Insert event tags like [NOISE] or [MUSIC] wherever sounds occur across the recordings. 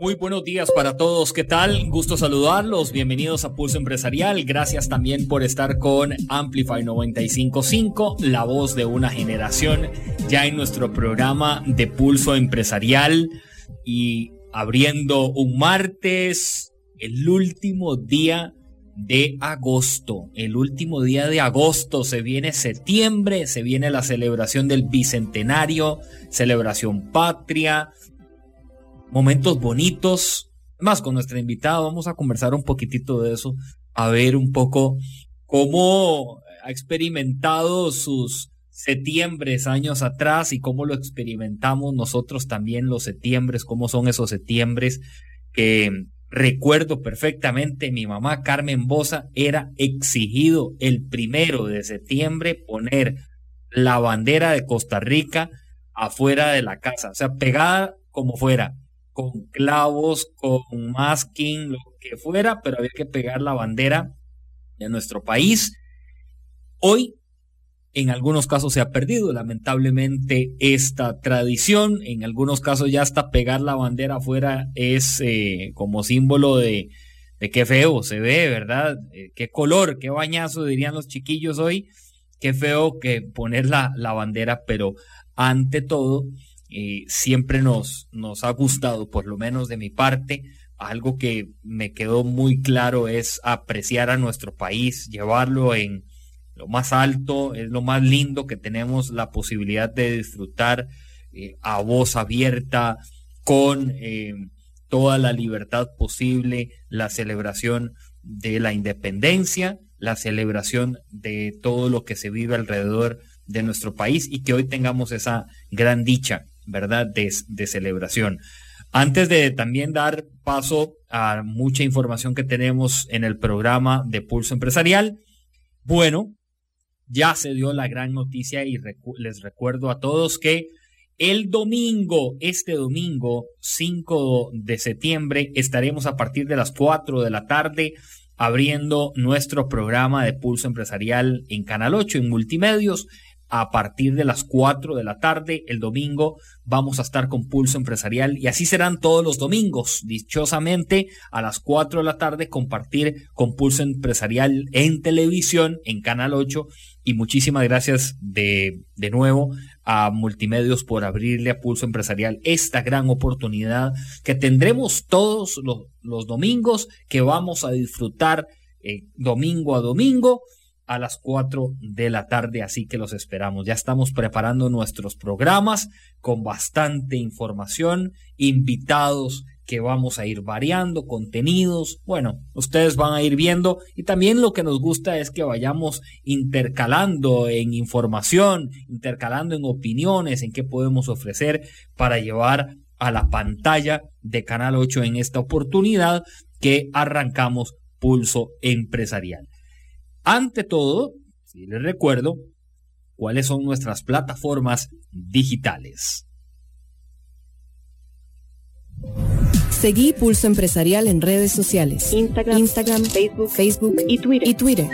Muy buenos días para todos. ¿Qué tal? Gusto saludarlos. Bienvenidos a Pulso Empresarial. Gracias también por estar con Amplify 955, la voz de una generación, ya en nuestro programa de Pulso Empresarial y abriendo un martes, el último día de agosto. El último día de agosto se viene septiembre, se viene la celebración del bicentenario, celebración patria, momentos bonitos. Más con nuestra invitada vamos a conversar un poquitito de eso, a ver un poco cómo ha experimentado sus septiembres años atrás y cómo lo experimentamos nosotros también los septiembres, cómo son esos septiembres que recuerdo perfectamente, mi mamá Carmen Bosa era exigido el primero de septiembre poner la bandera de Costa Rica afuera de la casa, o sea, pegada como fuera, con clavos, con masking, lo que fuera, pero había que pegar la bandera de nuestro país. Hoy, en algunos casos se ha perdido, lamentablemente, esta tradición. En algunos casos ya hasta pegar la bandera afuera es eh, como símbolo de, de qué feo se ve, ¿verdad? Eh, qué color, qué bañazo, dirían los chiquillos hoy. Qué feo que poner la, la bandera, pero ante todo, siempre nos, nos ha gustado, por lo menos de mi parte, algo que me quedó muy claro es apreciar a nuestro país, llevarlo en lo más alto, es lo más lindo que tenemos la posibilidad de disfrutar eh, a voz abierta, con eh, toda la libertad posible, la celebración de la independencia, la celebración de todo lo que se vive alrededor de nuestro país y que hoy tengamos esa gran dicha ¿verdad? De, celebración. Antes de también dar paso a mucha información que tenemos en el programa de Pulso Empresarial, bueno, ya se dio la gran noticia y les recuerdo a todos que el domingo, este domingo 5 de septiembre, estaremos a partir de las 4 de la tarde abriendo nuestro programa de Pulso Empresarial en Canal 8 en Multimedios a partir de las 4 de la tarde el domingo vamos a estar con Pulso Empresarial y así serán todos los domingos. Dichosamente a las 4 de la tarde compartir con Pulso Empresarial en televisión en Canal 8 y muchísimas gracias de, de nuevo a Multimedios por abrirle a Pulso Empresarial esta gran oportunidad que tendremos todos los, los domingos que vamos a disfrutar eh, domingo a domingo a las 4 de la tarde, así que los esperamos. Ya estamos preparando nuestros programas con bastante información, invitados que vamos a ir variando, contenidos, bueno, ustedes van a ir viendo y también lo que nos gusta es que vayamos intercalando en información, intercalando en opiniones, en qué podemos ofrecer para llevar a la pantalla de Canal 8 en esta oportunidad que arrancamos Pulso Empresarial. Ante todo, si les recuerdo, cuáles son nuestras plataformas digitales. Seguí Pulso Empresarial en redes sociales. Instagram, Facebook, Facebook y Twitter. Y Twitter.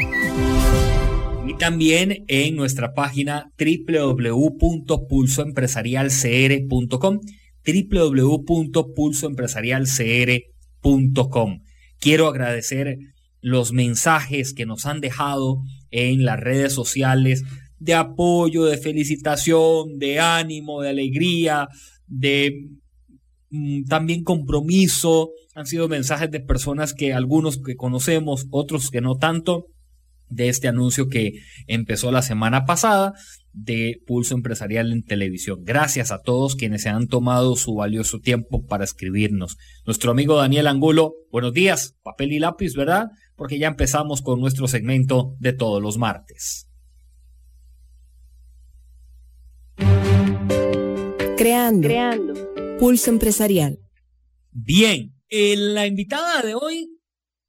Y también en nuestra página www.pulsoempresarialcr.com www.pulsoempresarialcr.com Quiero agradecer los mensajes que nos han dejado en las redes sociales de apoyo, de felicitación, de ánimo, de alegría, de mm, también compromiso. Han sido mensajes de personas que algunos que conocemos, otros que no tanto, de este anuncio que empezó la semana pasada de Pulso Empresarial en Televisión. Gracias a todos quienes se han tomado su valioso tiempo para escribirnos. Nuestro amigo Daniel Angulo, buenos días, papel y lápiz, ¿verdad? Porque ya empezamos con nuestro segmento de todos los martes. Creando. Creando. Pulso Empresarial. Bien, en la invitada de hoy,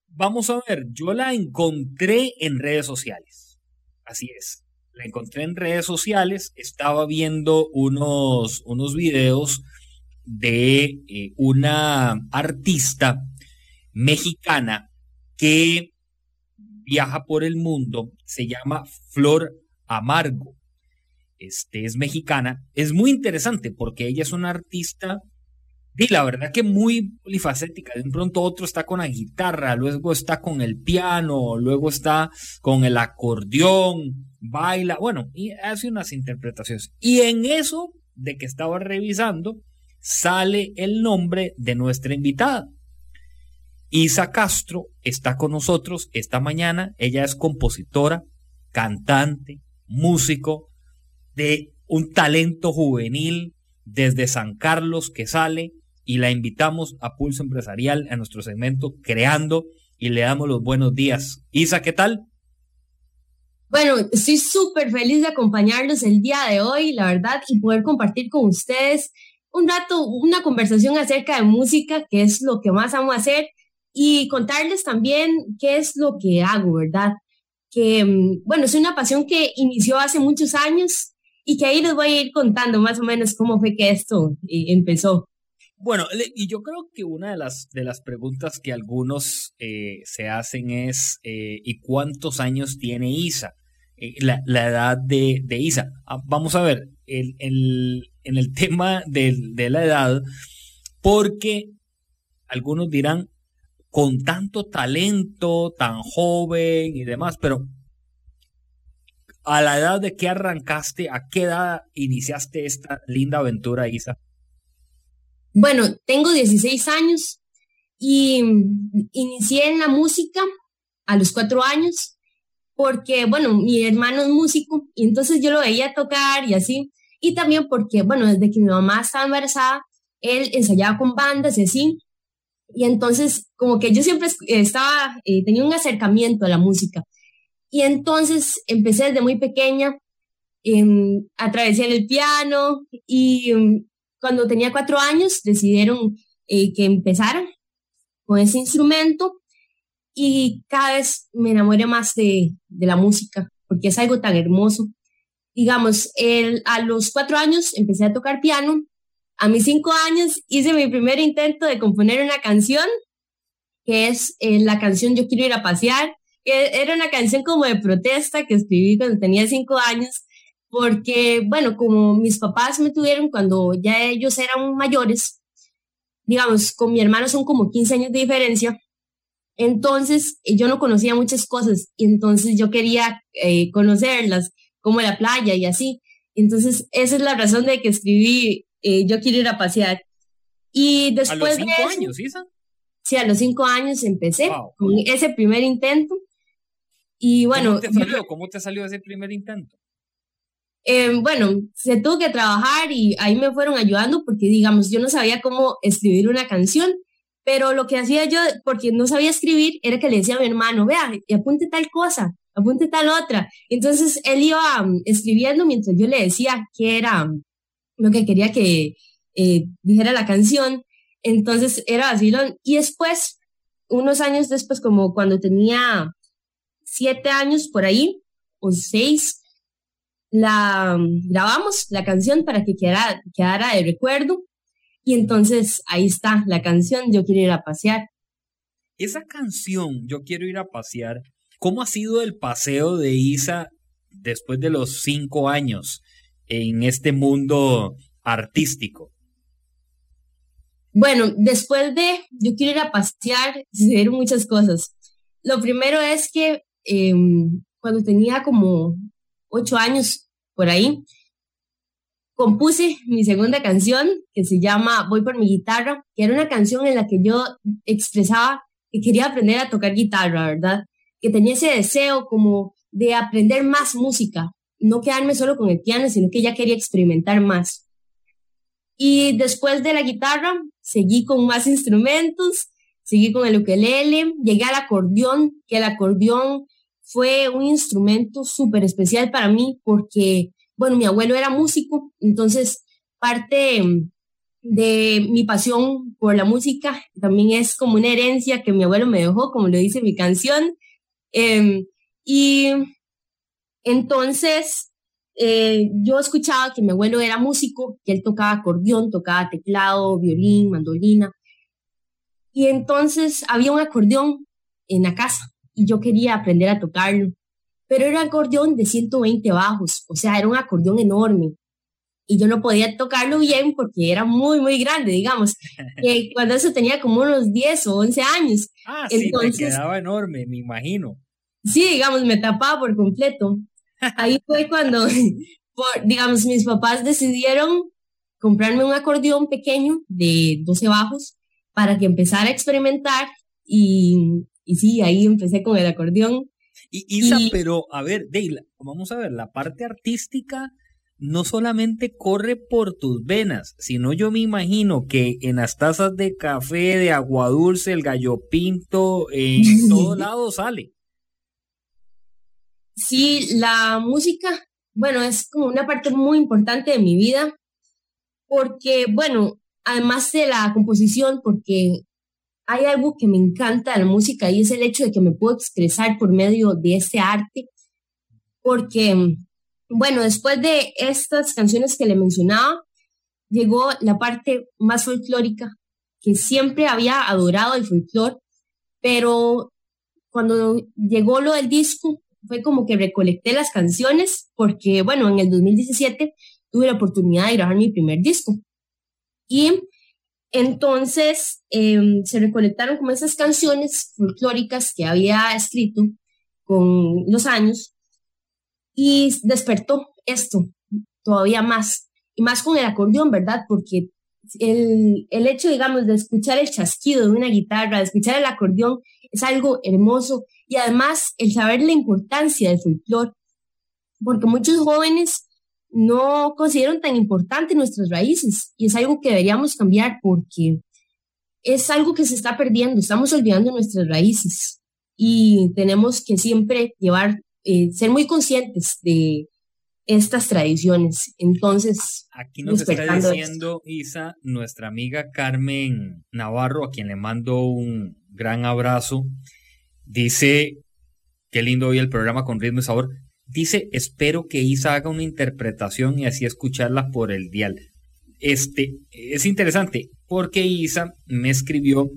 vamos a ver, yo la encontré en redes sociales. Así es la encontré en redes sociales, estaba viendo unos, unos videos de eh, una artista mexicana que viaja por el mundo, se llama Flor Amargo. Este es mexicana, es muy interesante porque ella es una artista y la verdad que muy polifacética. De un pronto otro está con la guitarra, luego está con el piano, luego está con el acordeón, baila, bueno, y hace unas interpretaciones. Y en eso de que estaba revisando, sale el nombre de nuestra invitada. Isa Castro está con nosotros esta mañana. Ella es compositora, cantante, músico, de un talento juvenil desde San Carlos que sale y la invitamos a Pulso Empresarial a nuestro segmento Creando y le damos los buenos días. Isa, ¿qué tal? Bueno, estoy súper feliz de acompañarlos el día de hoy, la verdad, y poder compartir con ustedes un rato, una conversación acerca de música, que es lo que más amo hacer, y contarles también qué es lo que hago, ¿verdad? Que, mm, bueno, es una pasión que inició hace muchos años y que ahí les voy a ir contando más o menos cómo fue que esto eh, empezó. Bueno, y yo creo que una de las, de las preguntas que algunos eh, se hacen es, eh, ¿y cuántos años tiene Isa? Eh, la, edad de, Isa. Ah, vamos a ver, el, en el [LAUGHS] tema de, de la edad, porque algunos dirán, con tanto talento, tan joven y demás, pero a la edad de que arrancaste, ¿a qué edad iniciaste esta linda aventura, Isa? Bueno, tengo 16 años y inicié en la música a los cuatro años porque, bueno, mi hermano es músico y entonces yo lo veía tocar y así. Y también porque, bueno, desde que mi mamá estaba embarazada, él ensayaba con bandas y así. Y entonces, como que yo siempre estaba, eh, tenía un acercamiento a la música. Y entonces empecé desde muy pequeña, eh, atravesé el piano y cuando tenía cuatro años decidieron eh, que empezara con ese instrumento y cada vez me enamoré más de, de la música porque es algo tan hermoso. Digamos, el, a los cuatro años empecé a tocar piano. A mis cinco años hice mi primer intento de componer una canción, que es eh, la canción Yo quiero ir a pasear, que era una canción como de protesta que escribí cuando tenía cinco años porque, bueno, como mis papás me tuvieron cuando ya ellos eran mayores, digamos, con mi hermano son como 15 años de diferencia, entonces eh, yo no conocía muchas cosas y entonces yo quería eh, conocerlas, como la playa y así. Entonces esa es la razón de que escribí eh, Yo quiero ir a pasear. Y después ¿A los cinco años, Isa? Sí, a los cinco años empecé con ese primer intento. Y bueno. ¿Cómo te salió? ¿Cómo te salió ese primer intento? Em, bueno, se tuvo que trabajar y ahí me fueron ayudando porque, digamos, yo no sabía cómo escribir una canción, pero lo que hacía yo, porque no sabía escribir, era que le decía a mi hermano, vea, y apunte tal cosa, apunte tal otra. Entonces él iba um, escribiendo mientras yo le decía qué era um, lo que quería que eh, dijera la canción. Entonces era así. Y después, unos años después, como cuando tenía siete años por ahí, o seis, la grabamos, la canción, para que quedara, quedara de recuerdo. Y entonces ahí está la canción, Yo quiero ir a pasear. Esa canción, Yo quiero ir a pasear, ¿cómo ha sido el paseo de Isa después de los cinco años en este mundo artístico? Bueno, después de Yo quiero ir a pasear, sucedieron muchas cosas. Lo primero es que em, cuando tenía como ocho años, por ahí, compuse mi segunda canción que se llama Voy por mi guitarra, que era una canción en la que yo expresaba que quería aprender a tocar guitarra, ¿verdad? Que tenía ese deseo como de aprender más música, no quedarme solo con el piano, sino que ya quería experimentar más. Y después de la guitarra, seguí con más instrumentos, seguí con el ukelele, llegué al acordeón, que el acordeón fue un instrumento súper especial para mí porque, bueno, mi abuelo era músico, entonces parte de mi pasión por la música también es como una herencia que mi abuelo me dejó, como lo dice mi canción. Em, y entonces, eh, yo escuchaba que mi abuelo era músico, que él tocaba acordeón, tocaba teclado, violín, mandolina. Y entonces había un acordeón en la casa y yo quería aprender a tocarlo. Pero era un acordeón de 120 bajos, o sea, era un acordeón enorme. Y yo no podía tocarlo bien porque era muy, muy grande, digamos. [LAUGHS] cuando eso tenía como unos 10 o 11 años. Ah, entonces, sí, quedaba enorme, me imagino. Sí, digamos, me tapaba por completo. Ahí fue cuando, digamos, mis papás decidieron comprarme un acordeón pequeño de 12 bajos para que empezara a experimentar y, y sí, ahí empecé con el acordeón. Y Isa, pero a ver, Deila, vamos a ver, la parte artística no solamente corre por tus venas, sino yo me imagino que en las tazas de café, de agua dulce, el gallo pinto, en [LAUGHS] todo lado sale. Sí, la música, bueno, es como una parte muy importante de mi vida, porque, bueno, además de la composición, porque hay algo que me encanta de la música y es el hecho de que me puedo expresar por medio de este arte, porque, bueno, después de estas canciones que le mencionaba, llegó la parte más folclórica, que siempre había adorado el folclore, pero cuando llegó lo del disco, fue como que recolecté las canciones porque, bueno, en el 2017 tuve la oportunidad de grabar mi primer disco. Y entonces em, se recolectaron como esas canciones folclóricas que había escrito con los años y despertó esto todavía más, y más con el acordeón, ¿verdad? Porque el, el hecho, digamos, de escuchar el chasquido de una guitarra, de escuchar el acordeón, es algo hermoso y además el saber la importancia del folclore, porque muchos jóvenes no consideran tan importante nuestras raíces y es algo que deberíamos cambiar porque es algo que se está perdiendo, estamos olvidando nuestras raíces y tenemos que siempre llevar, eh, ser muy conscientes de estas tradiciones. Entonces, aquí nos está diciendo Isa, nuestra amiga Carmen Navarro, a quien le mando un gran abrazo. Dice, qué lindo hoy el programa con ritmo y sabor. Dice, espero que Isa haga una interpretación y así escucharla por el dial. Este, es interesante porque Isa me escribió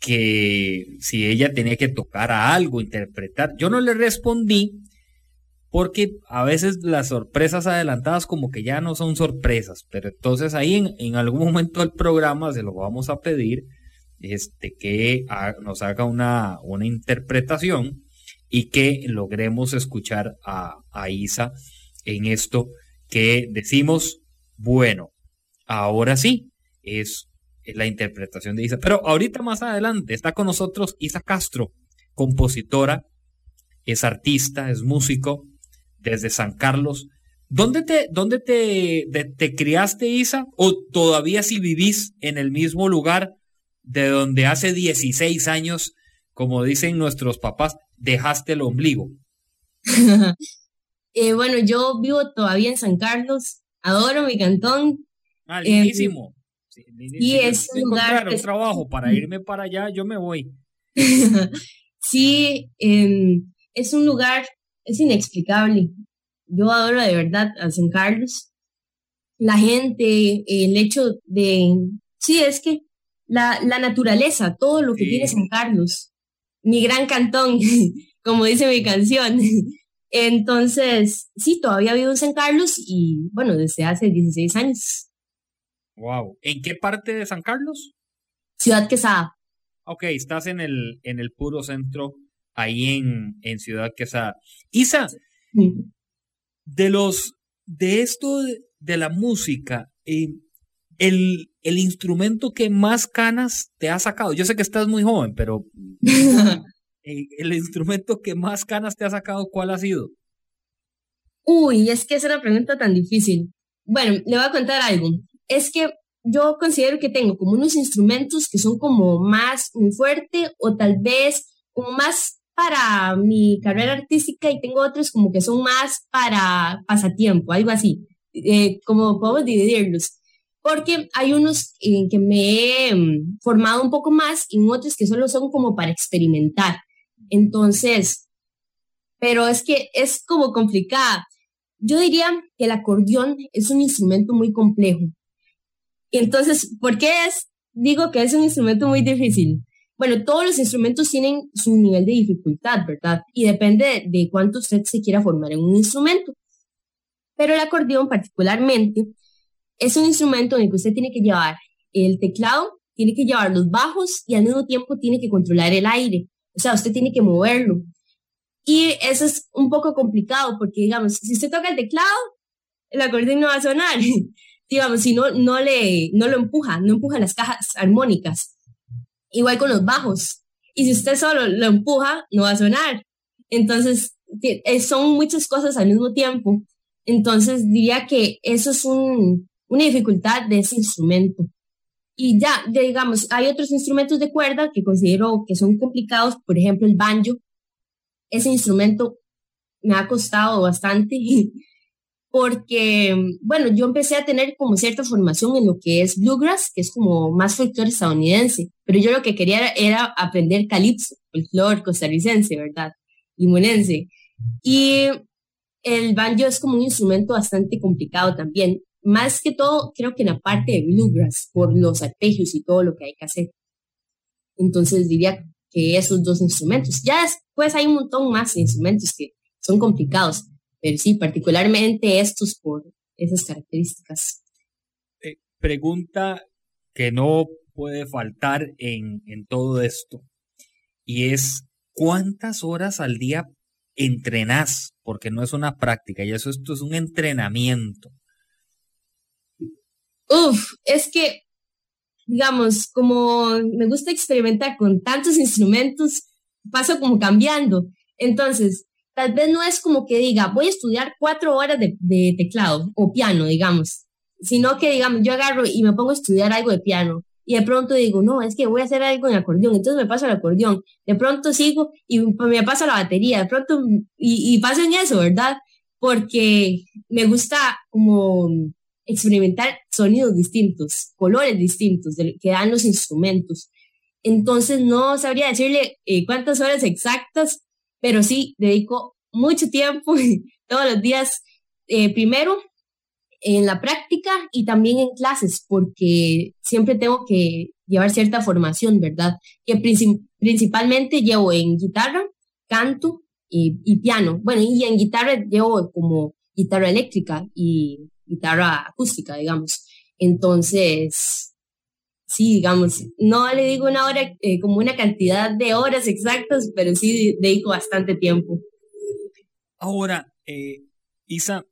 que si ella tenía que tocar a algo, interpretar. Yo no le respondí porque a veces las sorpresas adelantadas como que ya no son sorpresas, pero entonces ahí en, en algún momento del programa se lo vamos a pedir este, que nos haga una, una interpretación y que logremos escuchar a, Isa en esto que decimos, bueno, ahora sí, es, es la interpretación de Isa. Pero ahorita más adelante está con nosotros Isa Castro, compositora, es artista, es músico desde San Carlos. ¿Dónde te, dónde te, te criaste, Isa? ¿O todavía si vivís en el mismo lugar de donde hace 16 años, como dicen nuestros papás, dejaste el ombligo? [LAUGHS] Eh, bueno, yo vivo todavía en San Carlos, adoro mi cantón. Ah, lindísimo. y es un lugar un trabajo para irme para allá, yo me voy. [LAUGHS] sí, em, es un lugar, es inexplicable. Yo adoro de verdad a San Carlos. La gente, el hecho de, sí, es que la, la naturaleza, todo lo que tiene San Carlos, mi gran cantón, [LAUGHS] como dice mi canción. Entonces, sí, todavía vivo en San Carlos y bueno, desde hace 16 años. Wow. ¿En qué parte de San Carlos? Ciudad Quesada. Ok, estás en el, en el puro centro, ahí en, en Ciudad Quesada. Isa, de los, de esto de, la música, eh, el, el instrumento que más canas te ha sacado? Yo sé que estás muy joven, pero [LAUGHS] el instrumento que más canas te ha sacado, ¿cuál ha sido? Uy, es que es una pregunta tan difícil. Bueno, le voy a contar algo. Es que yo considero que tengo como unos instrumentos que son como más muy fuerte o tal vez como más para mi carrera artística y tengo otros como que son más para pasatiempo, algo así. Eh, como podemos dividirlos porque hay unos en que me he mm, formado un poco más y otros que solo son como para experimentar. Entonces, pero es que es como complicada. yo diría que el acordeón es un instrumento muy complejo. Entonces, ¿por qué es? Digo que es un instrumento muy difícil. Bueno, todos los instrumentos tienen su nivel de dificultad, ¿verdad? Y depende de, cuánto usted se quiera formar en un instrumento. Pero el acordeón particularmente es un instrumento en el que usted tiene que llevar el teclado, tiene que llevar los bajos y al mismo tiempo tiene que controlar el aire. O sea, usted tiene que moverlo. Y eso es un poco complicado porque, digamos, si usted toca el teclado, el acordeón no va a sonar. [LAUGHS] digamos, si no, no, le, no lo empuja, no empuja las cajas armónicas. Igual con los bajos. Y si usted solo lo empuja, no va a sonar. Entonces, eh, son muchas cosas al mismo tiempo. Entonces, diría que eso es un, una dificultad de ese instrumento. Y ya, digamos, hay otros instrumentos de cuerda que considero que son complicados, por ejemplo, el banjo. Ese instrumento me ha costado bastante [LAUGHS] porque, bueno, yo empecé a tener como cierta formación en lo que es bluegrass, que es como más folclore estadounidense, pero yo lo que quería era, aprender calipso, el flor costarricense, ¿verdad? Limonense. Y el banjo es como un instrumento bastante complicado también más que todo, creo que en la parte de bluegrass, por los arpegios y todo lo que hay que hacer. Entonces diría que esos dos instrumentos. Ya después hay un montón más de instrumentos que son complicados, pero sí, particularmente estos por esas características. Eh, pregunta que no puede faltar en, en todo esto, y es, ¿cuántas horas al día entrenás? Porque no es una práctica, y eso esto es un entrenamiento. Uf, es que, digamos, como me gusta experimentar con tantos instrumentos, paso como cambiando. Entonces, tal vez no es como que diga, voy a estudiar cuatro horas de, teclado o piano, digamos, sino que, digamos, yo agarro y me pongo a estudiar algo de piano y de pronto digo, no, es que voy a hacer algo en acordeón, entonces me paso al acordeón, de pronto sigo y me paso a la batería, de pronto, y, y paso en eso, ¿verdad? Porque me gusta como experimentar sonidos distintos, colores distintos que dan los instrumentos. Entonces no sabría decirle eh, cuántas horas exactas, pero sí dedico mucho tiempo [LAUGHS] todos los días, eh, primero en la práctica y también en clases, porque siempre tengo que llevar cierta formación, ¿verdad? Que principalmente llevo en guitarra, canto y, y piano. Bueno, y en guitarra llevo como guitarra eléctrica y guitarra acústica, digamos. Entonces, sí, digamos, no le digo una hora eh, como una cantidad de horas exactas, pero sí dedico bastante tiempo. Ahora, eh, Isa,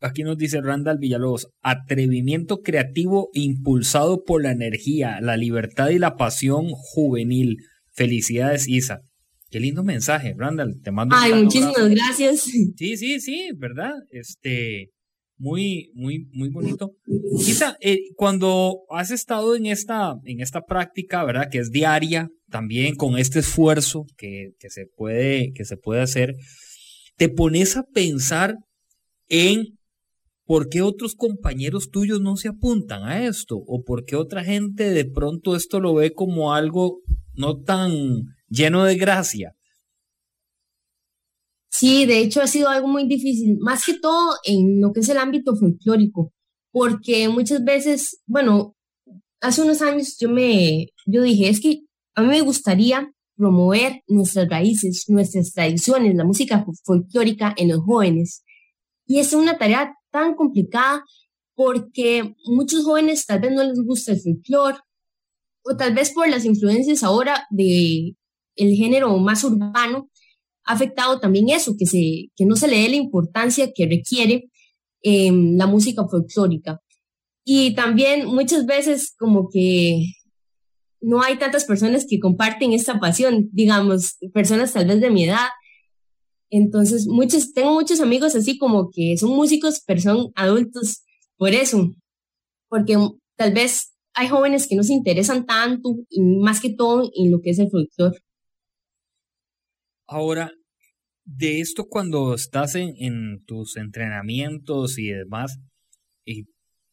aquí nos dice Randall Villalobos, atrevimiento creativo impulsado por la energía, la libertad y la pasión juvenil. Felicidades, Isa. Qué lindo mensaje, Randall. Te mando Ay, muchísimas gracias. Sí, sí, sí, ¿verdad? Este, muy, muy, muy bonito. Quizá eh, cuando has estado en esta, en esta práctica, ¿verdad? Que es diaria, también con este esfuerzo que, que, se puede, que se puede hacer, te pones a pensar en por qué otros compañeros tuyos no se apuntan a esto o por qué otra gente de pronto esto lo ve como algo no tan lleno de gracia. Sí, de hecho ha sido algo muy difícil, más que todo en lo que es el ámbito folclórico, porque muchas veces, bueno, hace unos años yo me, yo dije, es que a mí me gustaría promover nuestras raíces, nuestras tradiciones, la música folclórica en los jóvenes. Y es una tarea tan complicada porque muchos jóvenes tal vez no les gusta el folclore o tal vez por las influencias ahora de el género más urbano ha afectado también eso, que, se, que no se le dé la importancia que requiere em, la música folclórica. Y también muchas veces como que no hay tantas personas que comparten esta pasión, digamos, personas tal vez de mi edad. Entonces, muchos, tengo muchos amigos así como que son músicos, pero son adultos por eso, porque tal vez hay jóvenes que no se interesan tanto, más que todo en lo que es el folclore. Ahora, de esto cuando estás en, tus entrenamientos y demás, y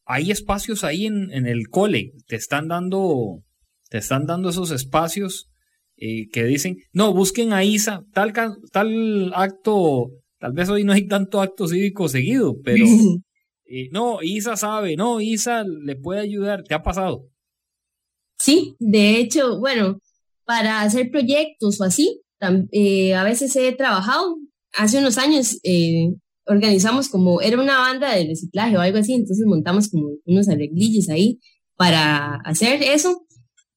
hay espacios ahí en, el cole, te están dando, te están dando esos espacios eh, que dicen, no, busquen a Isa, tal, tal acto Tal vez hoy no hay tanto acto cívico seguido, pero [LAUGHS] eh, no, Isa sabe, no, Isa le puede ayudar. ¿Te ha pasado? Sí, de hecho, bueno, para hacer proyectos o así, eh, a veces he trabajado. Hace unos años eh, organizamos como, era una banda de reciclaje o algo así, entonces montamos como unos arreglillos ahí para hacer eso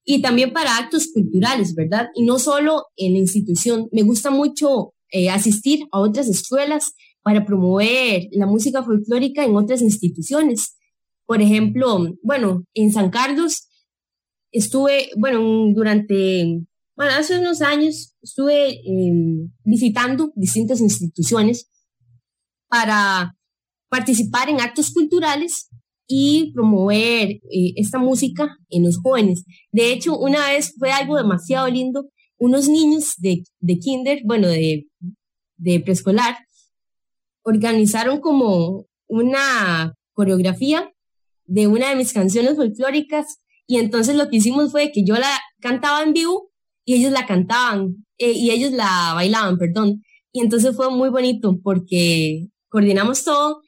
y también para actos culturales, ¿verdad? Y no solo en la institución. Me gusta mucho eh, asistir a otras escuelas para promover la música folclórica en otras instituciones. Por ejemplo, bueno, en San Carlos estuve, bueno, durante, bueno, hace unos años estuve em, visitando distintas instituciones para participar en actos culturales y promover eh, esta música en los jóvenes. De hecho, una vez fue algo demasiado lindo, unos niños de, de kinder, bueno, de, de preescolar, organizaron como una coreografía de una de mis canciones folclóricas y entonces lo que hicimos fue que yo la cantaba en vivo y ellos la cantaban eh, y ellos la bailaban, perdón. Y entonces fue muy bonito porque coordinamos todo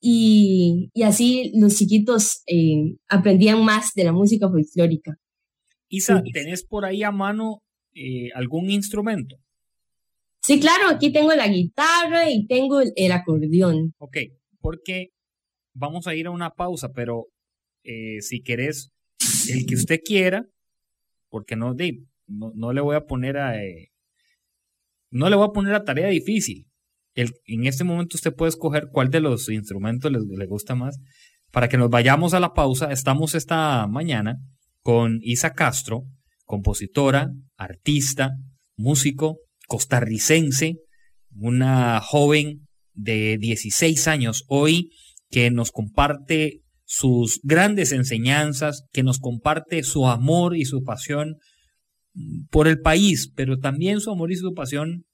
y, así los chiquitos eh, aprendían más de la música folclórica. Isa, ¿tenés por ahí a mano eh, algún instrumento? Sí, claro, aquí tengo la guitarra y tengo el, acordeón. Ok, porque vamos a ir a una pausa, pero eh, si querés, el que usted quiera, porque no, no, no le voy a poner a... no le voy a poner a tarea difícil en este momento usted puede escoger cuál de los instrumentos le, gusta más. Para que nos vayamos a la pausa, estamos esta mañana con Isa Castro, compositora, artista, músico, costarricense, una joven de 16 años hoy que nos comparte sus grandes enseñanzas, que nos comparte su amor y su pasión por el país, pero también su amor y su pasión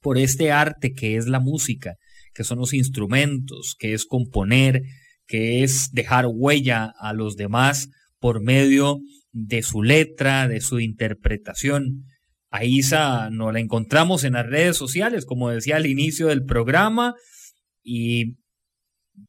por este arte que es la música, que son los instrumentos, que es componer, que es dejar huella a los demás por medio de su letra, de su interpretación. A Isa nos la encontramos en las redes sociales, como decía al inicio del programa, y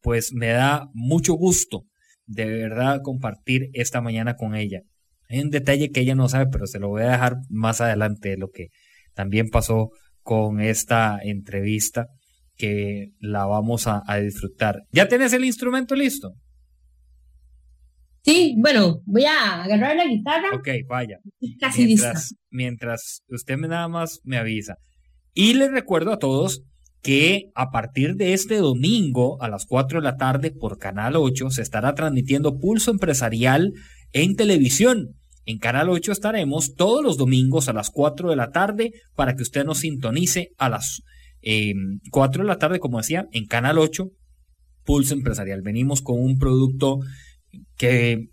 pues me da mucho gusto de verdad compartir esta mañana con ella. Hay un detalle que ella no sabe, pero se lo voy a dejar más adelante, lo que también pasó con esta entrevista que la vamos a, disfrutar. ¿Ya tienes el instrumento listo? Sí, bueno, voy a agarrar la guitarra. Ok, vaya. Casi mientras, Mientras usted nada más me avisa. Y les recuerdo a todos que a partir de este domingo a las 4 de la tarde por Canal 8 se estará transmitiendo Pulso Empresarial en televisión. En Canal 8 estaremos todos los domingos a las 4 de la tarde para que usted nos sintonice a las 4 em, de la tarde, como decía, en Canal 8, Pulso Empresarial. Venimos con un producto que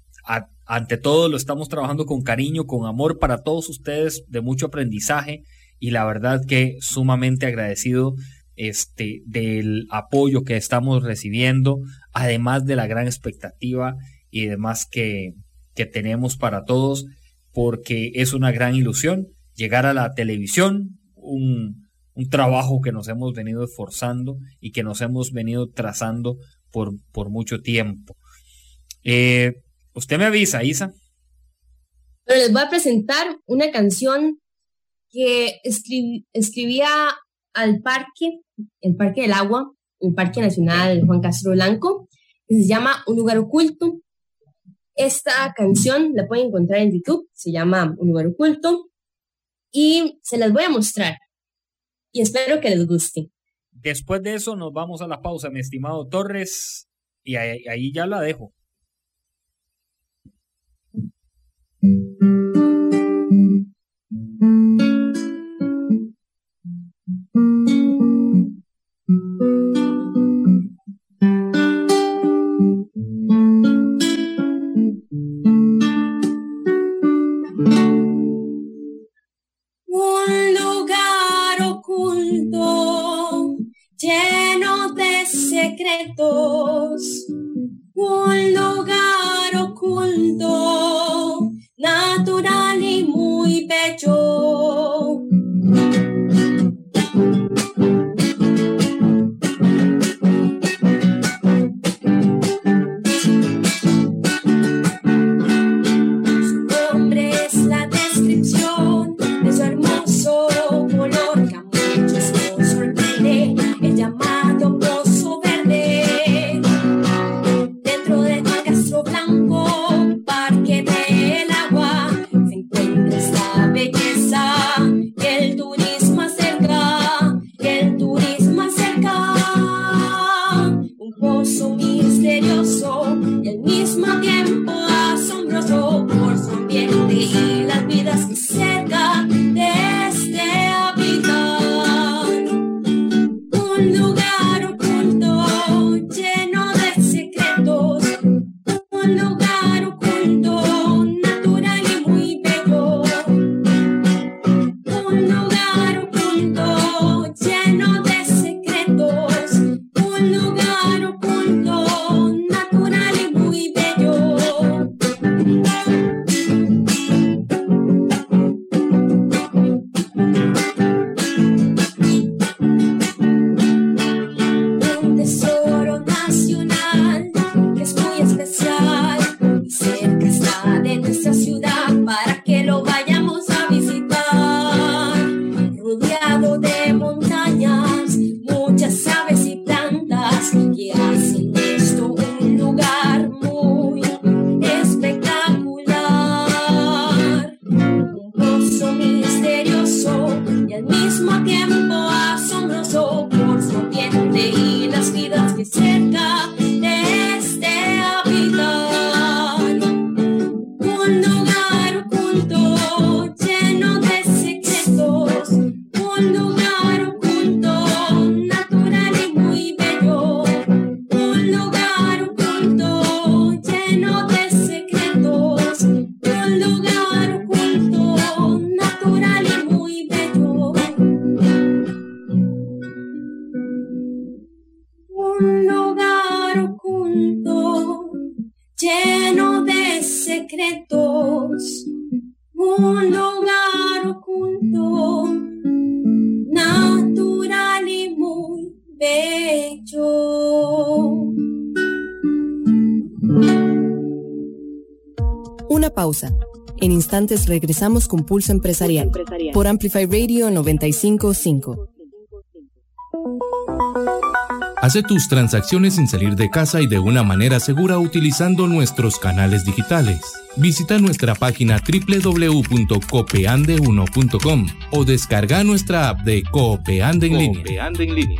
ante todo lo estamos trabajando con cariño, con amor para todos ustedes, de mucho aprendizaje y la verdad que sumamente agradecido este, del apoyo que estamos recibiendo, además de la gran expectativa y demás que, que tenemos para todos, porque es una gran ilusión llegar a la televisión, un, trabajo que nos hemos venido esforzando y que nos hemos venido trazando por, por mucho tiempo. Eh, usted me avisa, Isa. les voy a presentar una canción que escribía al parque, el Parque del Agua, el Parque Nacional Juan Castro Blanco, que se llama Un lugar oculto. Esta canción la pueden encontrar en YouTube, se llama Un lugar oculto y se las voy a mostrar y espero que les guste. Después de eso nos vamos a la pausa, mi estimado Torres, y ahí, ahí ya la dejo. Instantes regresamos con Pulso Empresarial, por Amplify Radio 955. Hace tus transacciones sin salir de casa y de una manera segura utilizando nuestros canales digitales. Visita nuestra página www.copeande1.com o descarga nuestra app de Copeande en, línea.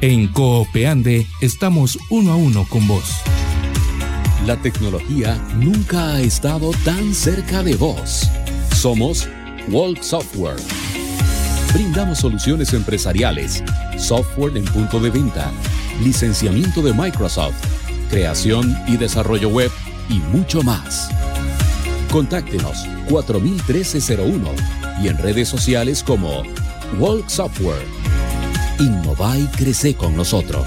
En Copeande estamos uno a uno con vos. La tecnología nunca ha estado tan cerca de vos. Somos Walk Software. Brindamos soluciones empresariales, software en punto de venta licenciamiento de Microsoft, creación y desarrollo web y mucho más. Contáctenos 401301 y en redes sociales como Walk Software. Innova y crece con nosotros.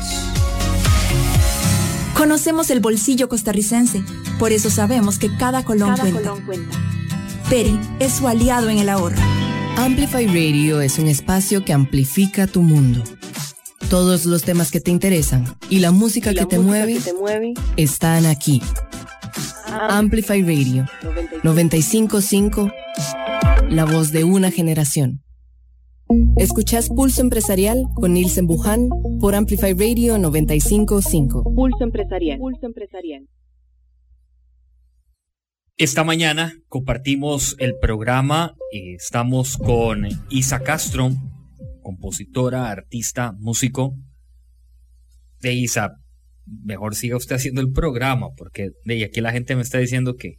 Conocemos el bolsillo costarricense, por eso sabemos que cada colón, cuenta. Peri es su aliado en el ahorro. Amplify Radio es un espacio que amplifica tu mundo. Todos los temas que te interesan y la música, que, te mueve, están aquí. Amplify Radio 955, la voz de una generación. Escuchás Pulso Empresarial con Nielsen Buján por Amplify Radio 955. Pulso Empresarial. Pulso Empresarial. Esta mañana compartimos el programa. Eh, estamos con Isa Castro, compositora, artista, músico. De Isa, mejor siga usted haciendo el programa, porque de aquí la gente me está diciendo que,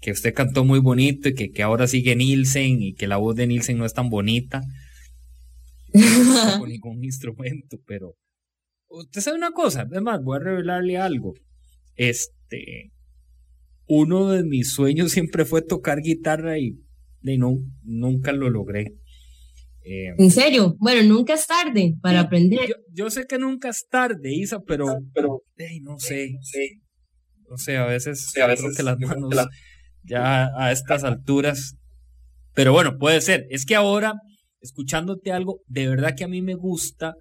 que usted cantó muy bonito y que, que ahora sigue Nielsen y que la voz de Nielsen no es tan bonita. No con ningún [LAUGHS] instrumento, pero usted sabe una cosa, además voy a revelarle algo. Este, uno de mis sueños siempre fue tocar guitarra y, y no, nunca lo logré. Eh, en serio, bueno, nunca es tarde para aprender. Yo, sé que nunca es tarde, Isa, pero, pero no sé. No sé, a veces, a veces que las manos ya a estas alturas. Pero bueno, puede ser. Es que ahora, escuchándote algo, de verdad que a mí me gusta.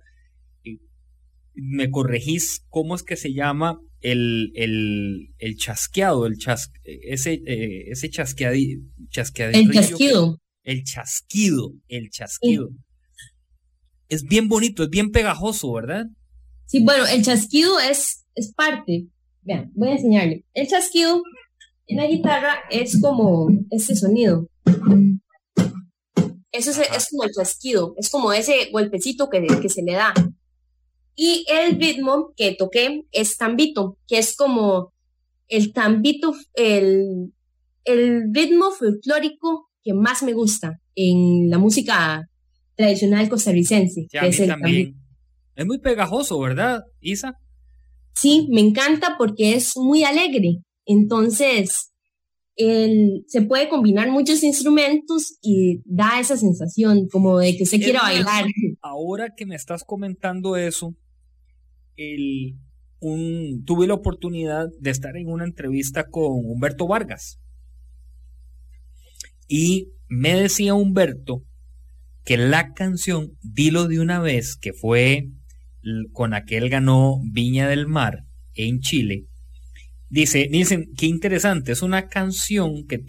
me corregís cómo es que se llama el, el, el chasqueado, el chas, ese, eh, ese chasqueadillo. El chasquido el chasquido, el chasquido. Es bien bonito, es bien pegajoso, ¿verdad? Sí, bueno, el chasquido es, es parte. Vean, voy a enseñarle. El chasquido en la guitarra es como este sonido. Eso es, es, como el chasquido, es como ese golpecito que, que se le da. Y el ritmo que toqué es tambito, que es como el tambito, el, el ritmo folclórico que más me gusta en la música tradicional costarricense. es también. Es muy pegajoso, ¿verdad, Isa? Sí, me encanta porque es muy alegre. Entonces, se puede combinar muchos instrumentos y da esa sensación como de que se quiere bailar. Ahora que me estás comentando eso, tuve la oportunidad de estar en una entrevista con Humberto Vargas. Y me decía Humberto que la canción Dilo de una vez, que fue con aquel ganó Viña del Mar en Chile, dice, dicen, qué interesante, es una canción que,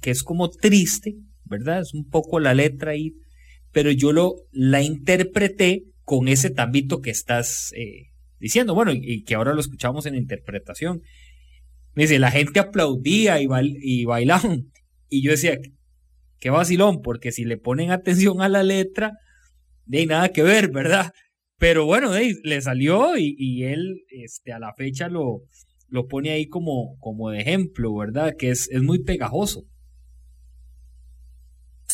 que es como triste, ¿verdad? Es un poco la letra ahí, pero yo lo, la interpreté con ese tambito que estás eh, diciendo, bueno, y, que ahora lo escuchamos en interpretación. dice, la gente aplaudía y, y bailaban. Y yo decía, qué vacilón, porque si le ponen atención a la letra, de hay nada que ver, ¿verdad? Pero bueno, le salió y, él este, a la fecha lo, lo pone ahí como, como de ejemplo, ¿verdad? Que es, es muy pegajoso.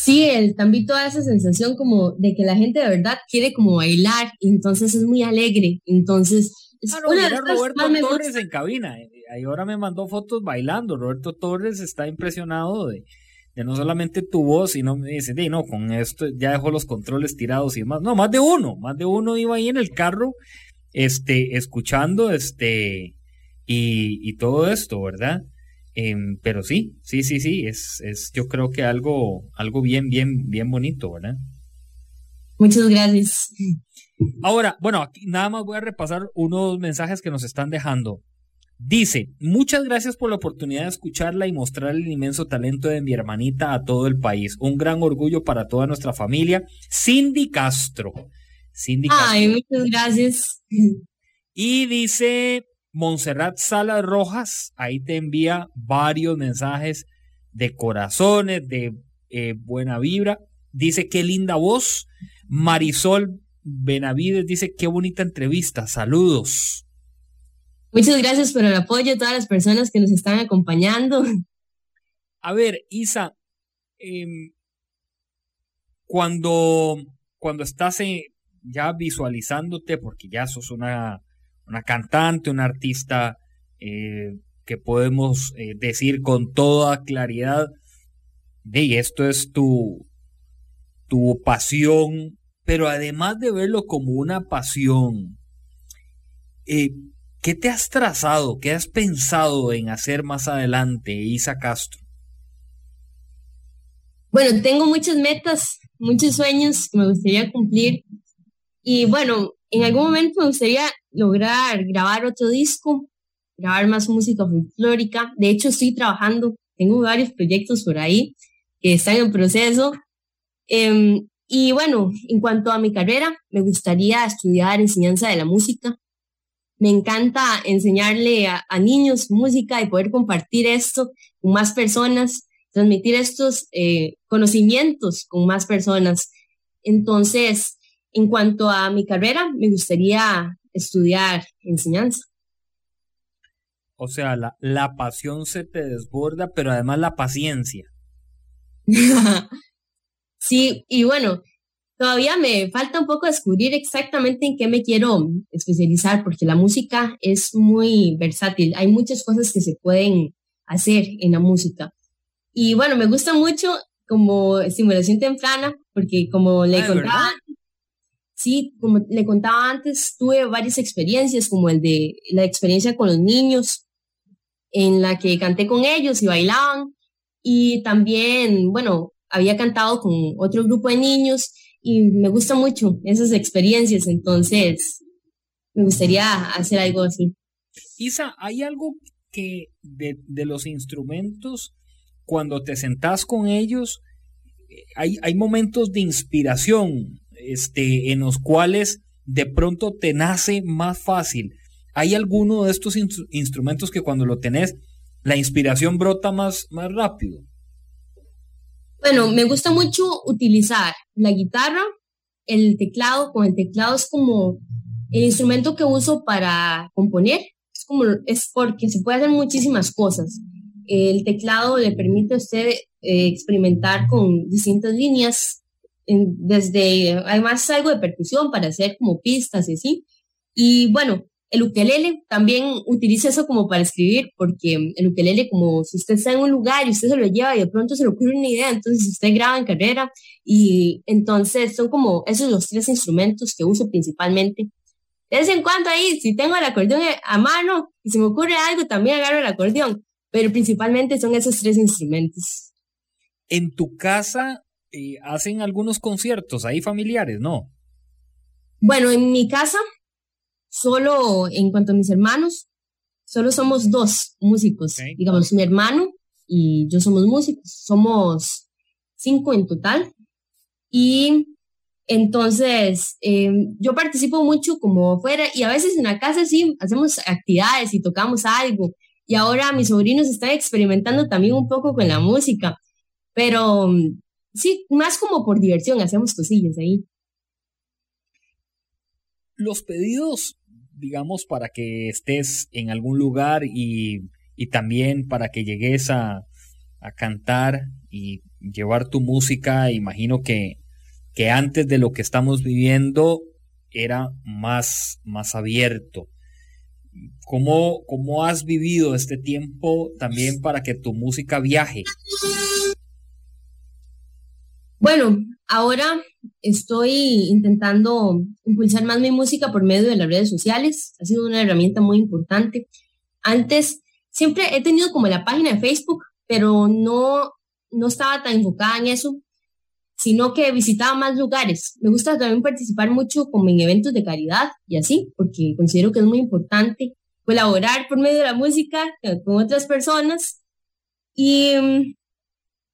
Sí, el tambito da esa sensación como de que la gente de verdad quiere como bailar, y entonces es muy alegre, entonces... Es ah, no, Roberto Torres en cabina, eh, ahí ahora me mandó fotos bailando, Roberto Torres está impresionado de, de no solamente tu voz, sino me dice, de no, con esto ya dejó los controles tirados y demás. No, más de uno, más de uno iba ahí en el carro, este, escuchando, este, y, y todo esto, ¿verdad? Em, pero sí, sí, sí, sí, es, es yo creo que algo, algo bien, bien, bien bonito, ¿verdad? Muchas gracias. Ahora, bueno, aquí nada más voy a repasar unos mensajes que nos están dejando. Dice, muchas gracias por la oportunidad de escucharla y mostrar el inmenso talento de mi hermanita a todo el país. Un gran orgullo para toda nuestra familia. Cindy Castro. Cindy Castro. Ay, muchas gracias. Y dice Montserrat Salas Rojas, ahí te envía varios mensajes de corazones, de eh, buena vibra. Dice, qué linda voz. Marisol Benavides dice, qué bonita entrevista. Saludos. Muchas gracias por el apoyo a todas las personas que nos están acompañando. A ver, Isa, em, cuando, cuando estás ya visualizándote, porque ya sos una, una cantante, una artista eh, que podemos eh, decir con toda claridad, de esto es tu, tu pasión, pero además de verlo como una pasión, eh, ¿Qué te has trazado? ¿Qué has pensado en hacer más adelante, Isa Castro? Bueno, tengo muchas metas, muchos sueños que me gustaría cumplir. Y bueno, en algún momento me gustaría lograr grabar otro disco, grabar más música folclórica. De hecho, estoy trabajando, tengo varios proyectos por ahí que están en proceso. Em, y bueno, en cuanto a mi carrera, me gustaría estudiar enseñanza de la música me encanta enseñarle a, niños música y poder compartir esto con más personas, transmitir estos eh, conocimientos con más personas. Entonces, en cuanto a mi carrera, me gustaría estudiar enseñanza. O sea, la, la pasión se te desborda, pero además la paciencia. [LAUGHS] sí, y bueno, Todavía me falta un poco descubrir exactamente en qué me quiero especializar, porque la música es muy versátil. Hay muchas cosas que se pueden hacer en la música. Y bueno, me gusta mucho como estimulación temprana, porque como le ah, contaba, sí, como le contaba antes, tuve varias experiencias, como el de la experiencia con los niños, en la que canté con ellos y bailaban. Y también, bueno, había cantado con otro grupo de niños y me gusta mucho esas experiencias, entonces me gustaría hacer algo así. Isa, ¿hay algo que de, los instrumentos, cuando te sentás con ellos, hay, hay momentos de inspiración este, en los cuales de pronto te nace más fácil? ¿Hay alguno de estos instrumentos que cuando lo tenés, la inspiración brota más, más rápido? Bueno, me gusta mucho utilizar la guitarra, el teclado. Con el teclado es como el instrumento que uso para componer. Es como es porque se puede hacer muchísimas cosas. El teclado le permite a usted eh, experimentar con distintas líneas, desde además algo de percusión para hacer como pistas y así. Y bueno, el ukelele también utiliza eso como para escribir, porque el ukelele, como si usted está en un lugar y usted se lo lleva y de pronto se le ocurre una idea, entonces usted graba en carrera y entonces son como esos los tres instrumentos que uso principalmente. De vez en cuando ahí, si tengo el acordeón a mano y se me ocurre algo, también agarro el acordeón, pero principalmente son esos tres instrumentos. En tu casa eh, hacen algunos conciertos ahí familiares, ¿no? Bueno, en mi casa solo en cuanto a mis hermanos, solo somos dos músicos. Digamos, mi hermano y yo somos músicos. Somos cinco en total. Y entonces, em, yo participo mucho como afuera y a veces en la casa sí hacemos actividades y tocamos algo. Y ahora mis sobrinos están experimentando también un poco con la música. Pero sí, más como por diversión, hacemos cosillas ahí. Los pedidos digamos, para que estés en algún lugar y, también para que llegues a, cantar y llevar tu música, imagino que, que antes de lo que estamos viviendo era más, más abierto. ¿Cómo, ¿Cómo has vivido este tiempo también para que tu música viaje? Bueno, ahora estoy intentando impulsar más mi música por medio de las redes sociales. Ha sido una herramienta muy importante. Antes siempre he tenido como la página de Facebook, pero no, no estaba tan enfocada en eso, sino que visitaba más lugares. Me gusta también participar mucho como en eventos de caridad y así, porque considero que es muy importante colaborar por medio de la música con otras personas. Y,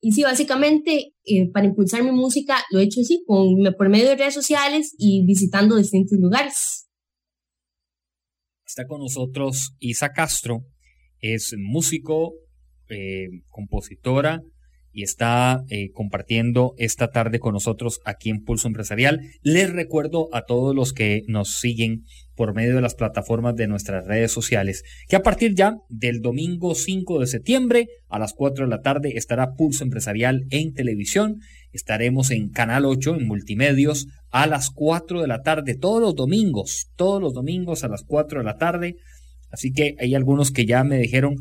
y sí, básicamente eh, para impulsar mi música lo he hecho así, con, por medio de redes sociales y visitando distintos lugares. Está con nosotros Isa Castro, es músico, eh, compositora, y está eh, compartiendo esta tarde con nosotros aquí en Pulso Empresarial. Les recuerdo a todos los que nos siguen por medio de las plataformas de nuestras redes sociales que a partir ya del domingo 5 de septiembre a las 4 de la tarde estará Pulso Empresarial en televisión. Estaremos en Canal 8 en Multimedios a las 4 de la tarde todos los domingos, todos los domingos a las 4 de la tarde. Así que hay algunos que ya me dijeron,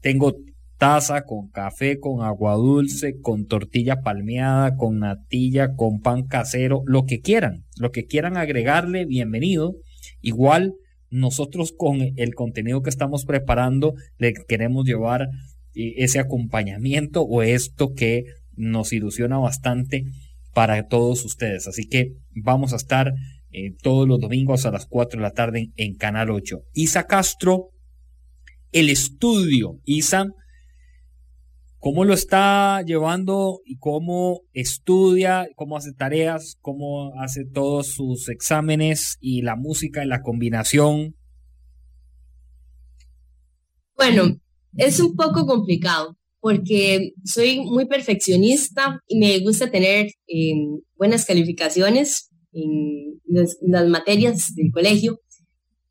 tengo taza con café, con agua dulce, con tortilla palmeada, con natilla, con pan casero, lo que quieran, lo que quieran agregarle, bienvenido. Igual nosotros con el contenido que estamos preparando le queremos llevar eh, ese acompañamiento o esto que nos ilusiona bastante para todos ustedes. Así que vamos a estar eh, todos los domingos a las 4 de la tarde en, en Canal 8. Isa Castro, el estudio. Isa ¿Cómo lo está llevando y cómo estudia, cómo hace tareas, cómo hace todos sus exámenes y la música y la combinación? Bueno, es un poco complicado porque soy muy perfeccionista y me gusta tener eh, buenas calificaciones en las materias del colegio.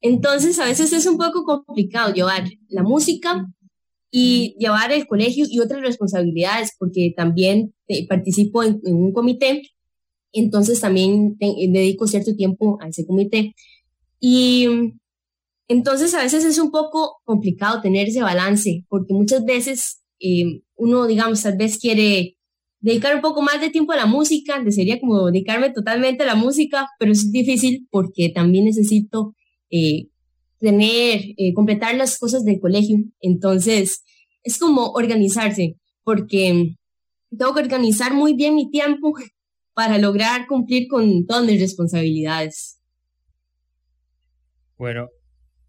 Entonces, a veces es un poco complicado llevar la música y llevar el colegio y otras responsabilidades, porque también eh, participo en, un comité, entonces también dedico cierto tiempo a ese comité. Y entonces a veces es un poco complicado tener ese balance, porque muchas veces eh, uno, digamos, tal vez quiere dedicar un poco más de tiempo a la música, desearía como dedicarme totalmente a la música, pero es difícil porque también necesito eh, tener, eh, completar las cosas del colegio. Entonces, es como organizarse, porque tengo que organizar muy bien mi tiempo [LAUGHS] para lograr cumplir con todas mis responsabilidades. Bueno,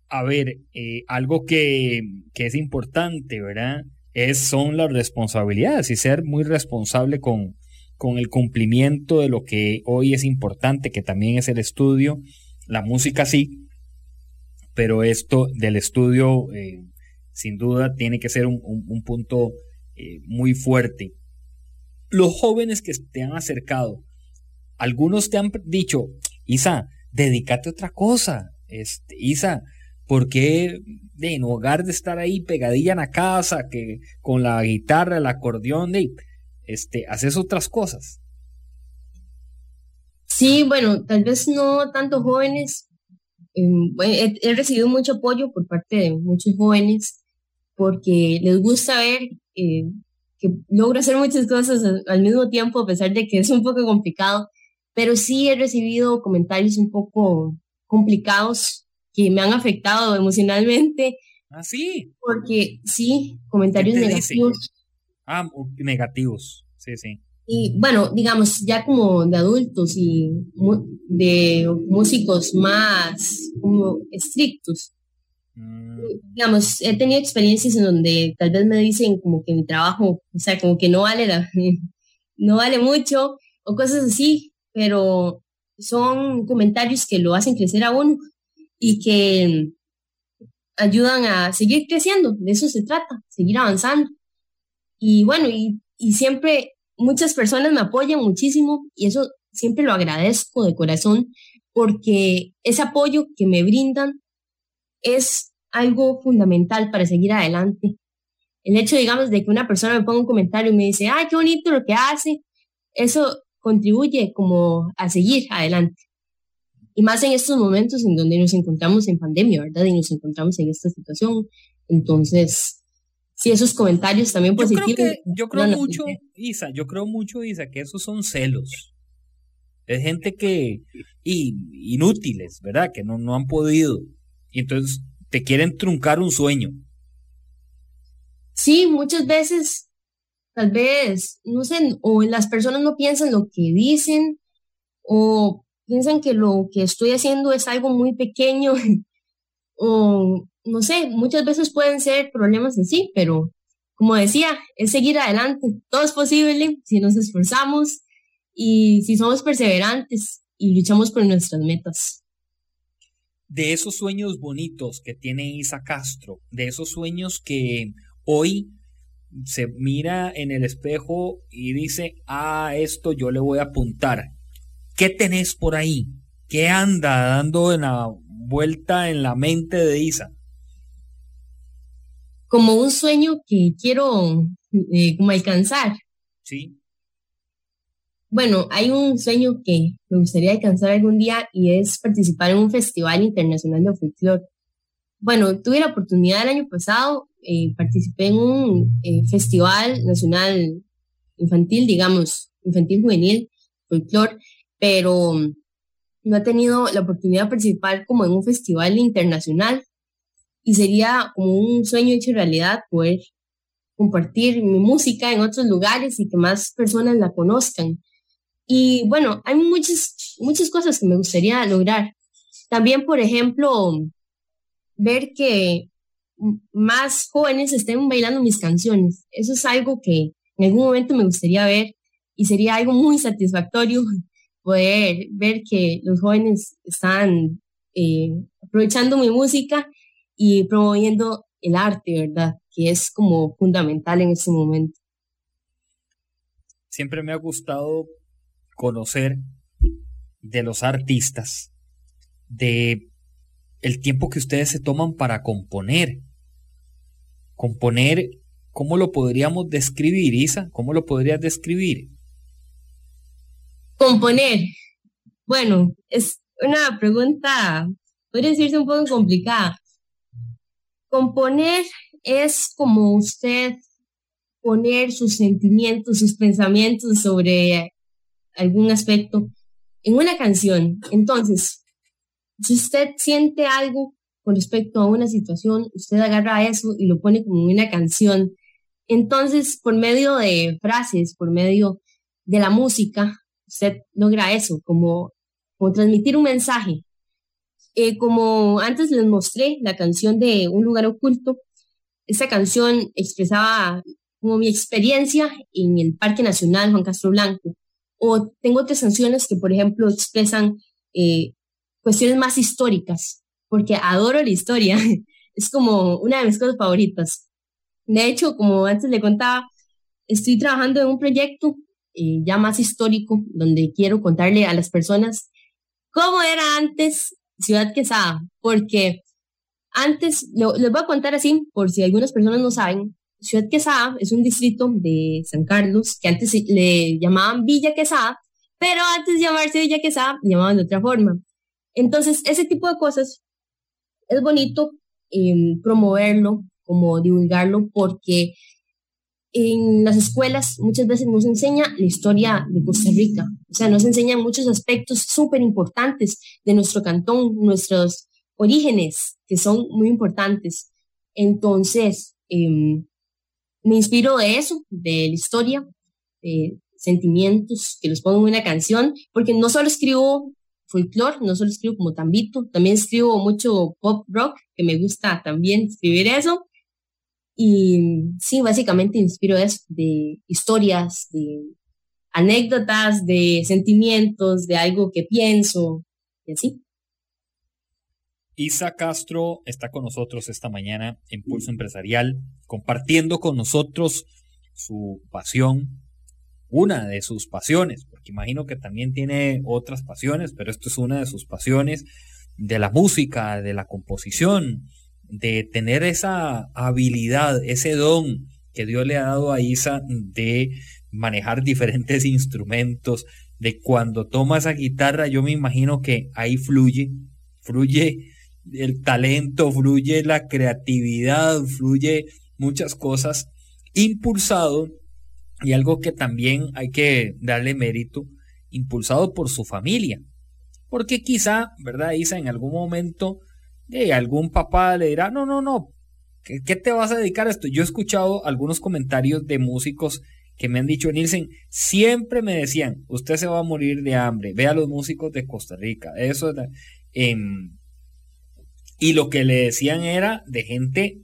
a ver, eh, algo que, que, es importante, ¿verdad? Es, son las responsabilidades y ser muy responsable con, con el cumplimiento de lo que hoy es importante, que también es el estudio. La música sí, pero esto del estudio eh, sin duda tiene que ser un, punto eh, muy fuerte. Los jóvenes que te han acercado, algunos te han dicho, Isa, dedícate a otra cosa. Este, Isa, ¿por qué en lugar de estar ahí pegadilla en la casa, que con la guitarra, el acordeón, de, este, haces otras cosas? Sí, bueno, tal vez no tanto jóvenes, he, recibido mucho apoyo por parte de muchos jóvenes porque les gusta ver eh, que logro hacer muchas cosas al mismo tiempo, a pesar de que es un poco complicado, pero sí he recibido comentarios un poco complicados que me han afectado emocionalmente. Ah, sí. Porque sí, comentarios negativos. Ah, negativos, sí, sí. Y bueno, digamos, ya como de adultos y de músicos más como estrictos. Mm. Digamos, he tenido experiencias en donde tal vez me dicen como que mi trabajo, o sea, como que no vale, la, [LAUGHS] no vale mucho o cosas así, pero son comentarios que lo hacen crecer a uno y que ayudan a seguir creciendo, de eso se trata, seguir avanzando. Y bueno, y, y siempre muchas personas me apoyan muchísimo y eso siempre lo agradezco de corazón porque ese apoyo que me brindan es algo fundamental para seguir adelante. El hecho, digamos, de que una persona me ponga un comentario y me dice, ay, qué bonito lo que hace, eso contribuye como a seguir adelante. Y más en estos momentos en donde nos encontramos en pandemia, ¿verdad? Y nos encontramos en esta situación. Entonces, sí, esos comentarios también positivos. Yo creo, yo creo mucho, Isa, yo creo mucho, Isa, que esos son celos. Es gente que, y, inútiles, ¿verdad? Que no, no han podido. Y entonces te quieren truncar un sueño. Sí, muchas veces, tal vez, no sé, o las personas no piensan lo que dicen o piensan que lo que estoy haciendo es algo muy pequeño [LAUGHS] o no sé, muchas veces pueden ser problemas en sí, pero como decía, es seguir adelante. Todo es posible si nos esforzamos y si somos perseverantes y luchamos por nuestras metas. De esos sueños bonitos que tiene Isa Castro, de esos sueños que hoy se mira en el espejo y dice, ah, esto yo le voy a apuntar. ¿Qué tenés por ahí? ¿Qué anda dando en la vuelta en la mente de Isa? Como un sueño que quiero eh, como alcanzar. Sí. Bueno, hay un sueño que me gustaría alcanzar algún día y es participar en un festival internacional de folclore. Bueno, tuve la oportunidad el año pasado, eh, participé en un eh, festival nacional infantil, digamos, infantil juvenil, folclore, pero no he tenido la oportunidad de participar como en un festival internacional y sería como un sueño hecho realidad poder compartir mi música en otros lugares y que más personas la conozcan. Y bueno, hay muchas, muchas cosas que me gustaría lograr. También, por ejemplo, ver que más jóvenes estén bailando mis canciones. Eso es algo que en algún momento me gustaría ver y sería algo muy satisfactorio [LAUGHS] poder ver que los jóvenes están eh, aprovechando mi música y promoviendo el arte, ¿verdad? Que es como fundamental en este momento. Siempre me ha gustado conocer de los artistas, de el tiempo que ustedes se toman para componer. Componer, ¿cómo lo podríamos describir, Isa? ¿Cómo lo podrías describir? Componer. Bueno, es una pregunta, podría decirse un poco complicada. Componer es como usted poner sus sentimientos, sus pensamientos sobre algún aspecto en una canción. Entonces, si usted siente algo con respecto a una situación, usted agarra eso y lo pone como una canción. Entonces, por medio de frases, por medio de la música, usted logra eso, como, como transmitir un mensaje. Eh, como antes les mostré la canción de Un lugar oculto, esa canción expresaba como mi experiencia en el Parque Nacional Juan Castro Blanco. O tengo otras canciones que, por ejemplo, expresan eh, cuestiones más históricas, porque adoro la historia. [LAUGHS] Es como una de mis cosas favoritas. De hecho, como antes le contaba, estoy trabajando en un proyecto eh, ya más histórico, donde quiero contarle a las personas cómo era antes Ciudad Quesada, porque antes, les voy a contar así, por si algunas personas no saben, Ciudad Quesada es un distrito de San Carlos que antes le llamaban Villa Quesada, pero antes de llamarse Villa Quesada, llamaban de otra forma. Entonces, ese tipo de cosas es bonito em, promoverlo, como divulgarlo, porque en las escuelas muchas veces nos enseña la historia de Costa Rica, o sea, nos enseñan muchos aspectos súper importantes de nuestro cantón, nuestros orígenes, que son muy importantes. Entonces, em, me inspiro de eso, de la historia, sentimientos que los pongo en una canción, porque no solo escribo folclore, no solo escribo como tambito, también escribo mucho pop rock, que me gusta también escribir eso. Y sí, básicamente inspiro eso, de historias, de anécdotas, de sentimientos, de algo que pienso, y así. Isa Castro está con nosotros esta mañana en Pulso Empresarial, compartiendo con nosotros su pasión, una de sus pasiones, porque imagino que también tiene otras pasiones, pero esto es una de sus pasiones de la música, de la composición, de tener esa habilidad, ese don que Dios le ha dado a Isa de manejar diferentes instrumentos, de cuando toma esa guitarra, yo me imagino que ahí fluye, fluye el talento, fluye la creatividad, fluye muchas cosas, impulsado y algo que también hay que darle mérito, impulsado por su familia. Porque quizá, ¿verdad, Isa? En algún momento de algún papá le dirá, no, no, no, ¿Qué, te vas a dedicar a esto? Yo he escuchado algunos comentarios de músicos que me han dicho, Nielsen, siempre me decían, usted se va a morir de hambre, ve a los músicos de Costa Rica, eso em, y lo que le decían era de gente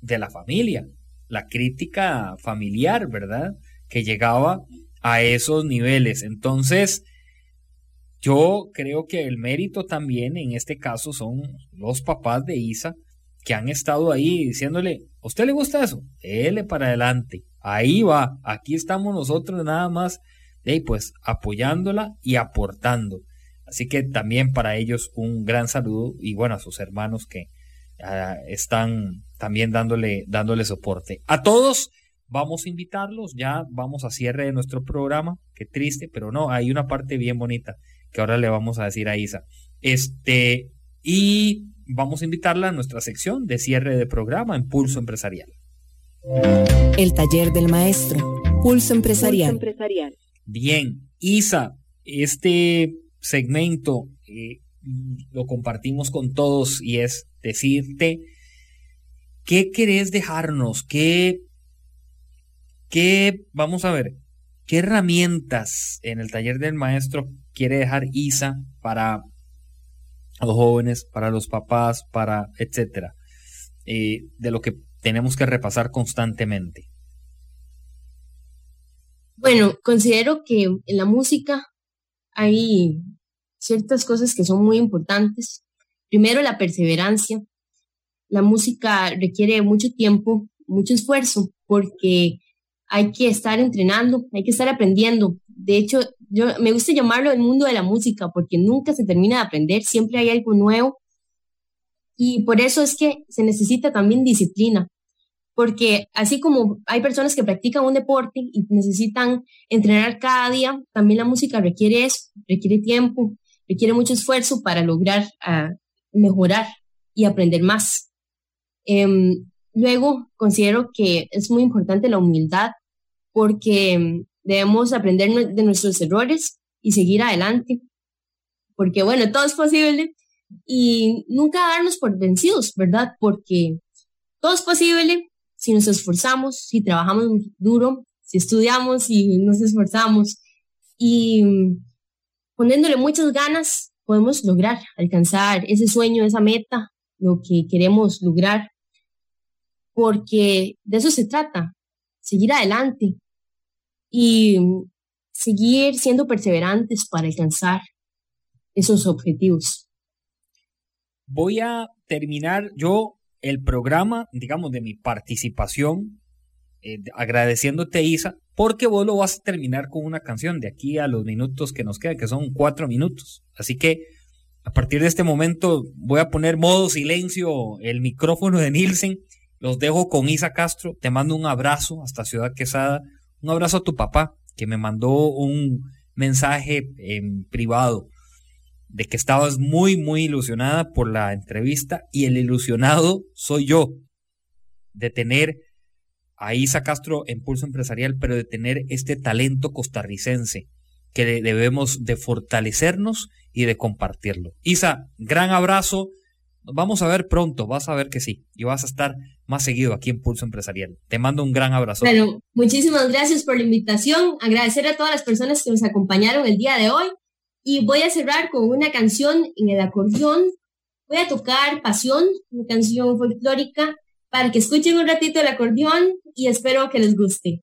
de la familia, la crítica familiar, ¿verdad? Que llegaba a esos niveles. Entonces, yo creo que el mérito también en este caso son los papás de Isa que han estado ahí diciéndole, ¿a usted le gusta eso? Dele para adelante. Ahí va. Aquí estamos nosotros nada más, de pues apoyándola y aportando. Así que también para ellos un gran saludo y bueno, a sus hermanos que ah, están también dándole, dándole soporte. A todos vamos a invitarlos, ya vamos a cierre de nuestro programa, qué triste, pero no, hay una parte bien bonita que ahora le vamos a decir a Isa. Este, y vamos a invitarla a nuestra sección de cierre de programa en Pulso Empresarial. El taller del maestro, Pulso Empresarial. Bien, Isa, este segmento eh, lo compartimos con todos y es decirte qué querés dejarnos, qué, qué, vamos a ver, qué herramientas en el taller del maestro quiere dejar Isa para los jóvenes, para los papás, para etcétera, eh, de lo que tenemos que repasar constantemente. Bueno, considero que en la música hay ciertas cosas que son muy importantes. Primero, la perseverancia. La música requiere mucho tiempo, mucho esfuerzo, porque hay que estar entrenando, hay que estar aprendiendo. De hecho, yo me gusta llamarlo el mundo de la música porque nunca se termina de aprender, siempre hay algo nuevo. Y por eso es que se necesita también disciplina, porque así como hay personas que practican un deporte y necesitan entrenar cada día, también la música requiere eso, requiere tiempo, requiere mucho esfuerzo para lograr uh, mejorar y aprender más. Um, luego, considero que es muy importante la humildad porque Debemos aprender de nuestros errores y seguir adelante, porque bueno, todo es posible y nunca darnos por vencidos, ¿verdad? Porque todo es posible si nos esforzamos, si trabajamos duro, si estudiamos y nos esforzamos. Y poniéndole muchas ganas podemos lograr alcanzar ese sueño, esa meta, lo que queremos lograr, porque de eso se trata, seguir adelante, y seguir siendo perseverantes para alcanzar esos objetivos. Voy a terminar yo el programa, digamos, de mi participación, eh, agradeciéndote, Isa, porque vos lo vas a terminar con una canción de aquí a los minutos que nos quedan, que son cuatro minutos. Así que a partir de este momento voy a poner modo silencio el micrófono de Nielsen. Los dejo con Isa Castro. Te mando un abrazo hasta Ciudad Quesada. Un abrazo a tu papá, que me mandó un mensaje en privado de que estabas muy, muy ilusionada por la entrevista y el ilusionado soy yo de tener a Isa Castro en Pulso Empresarial, pero de tener este talento costarricense que debemos de fortalecernos y de compartirlo. Isa, gran abrazo Vamos a ver pronto, vas a ver que sí, y vas a estar más seguido aquí en Pulso Empresarial. Te mando un gran abrazo. Bueno, muchísimas gracias por la invitación, agradecer a todas las personas que nos acompañaron el día de hoy, y voy a cerrar con una canción en el acordeón. Voy a tocar Pasión, una canción folclórica, para que escuchen un ratito el acordeón y espero que les guste.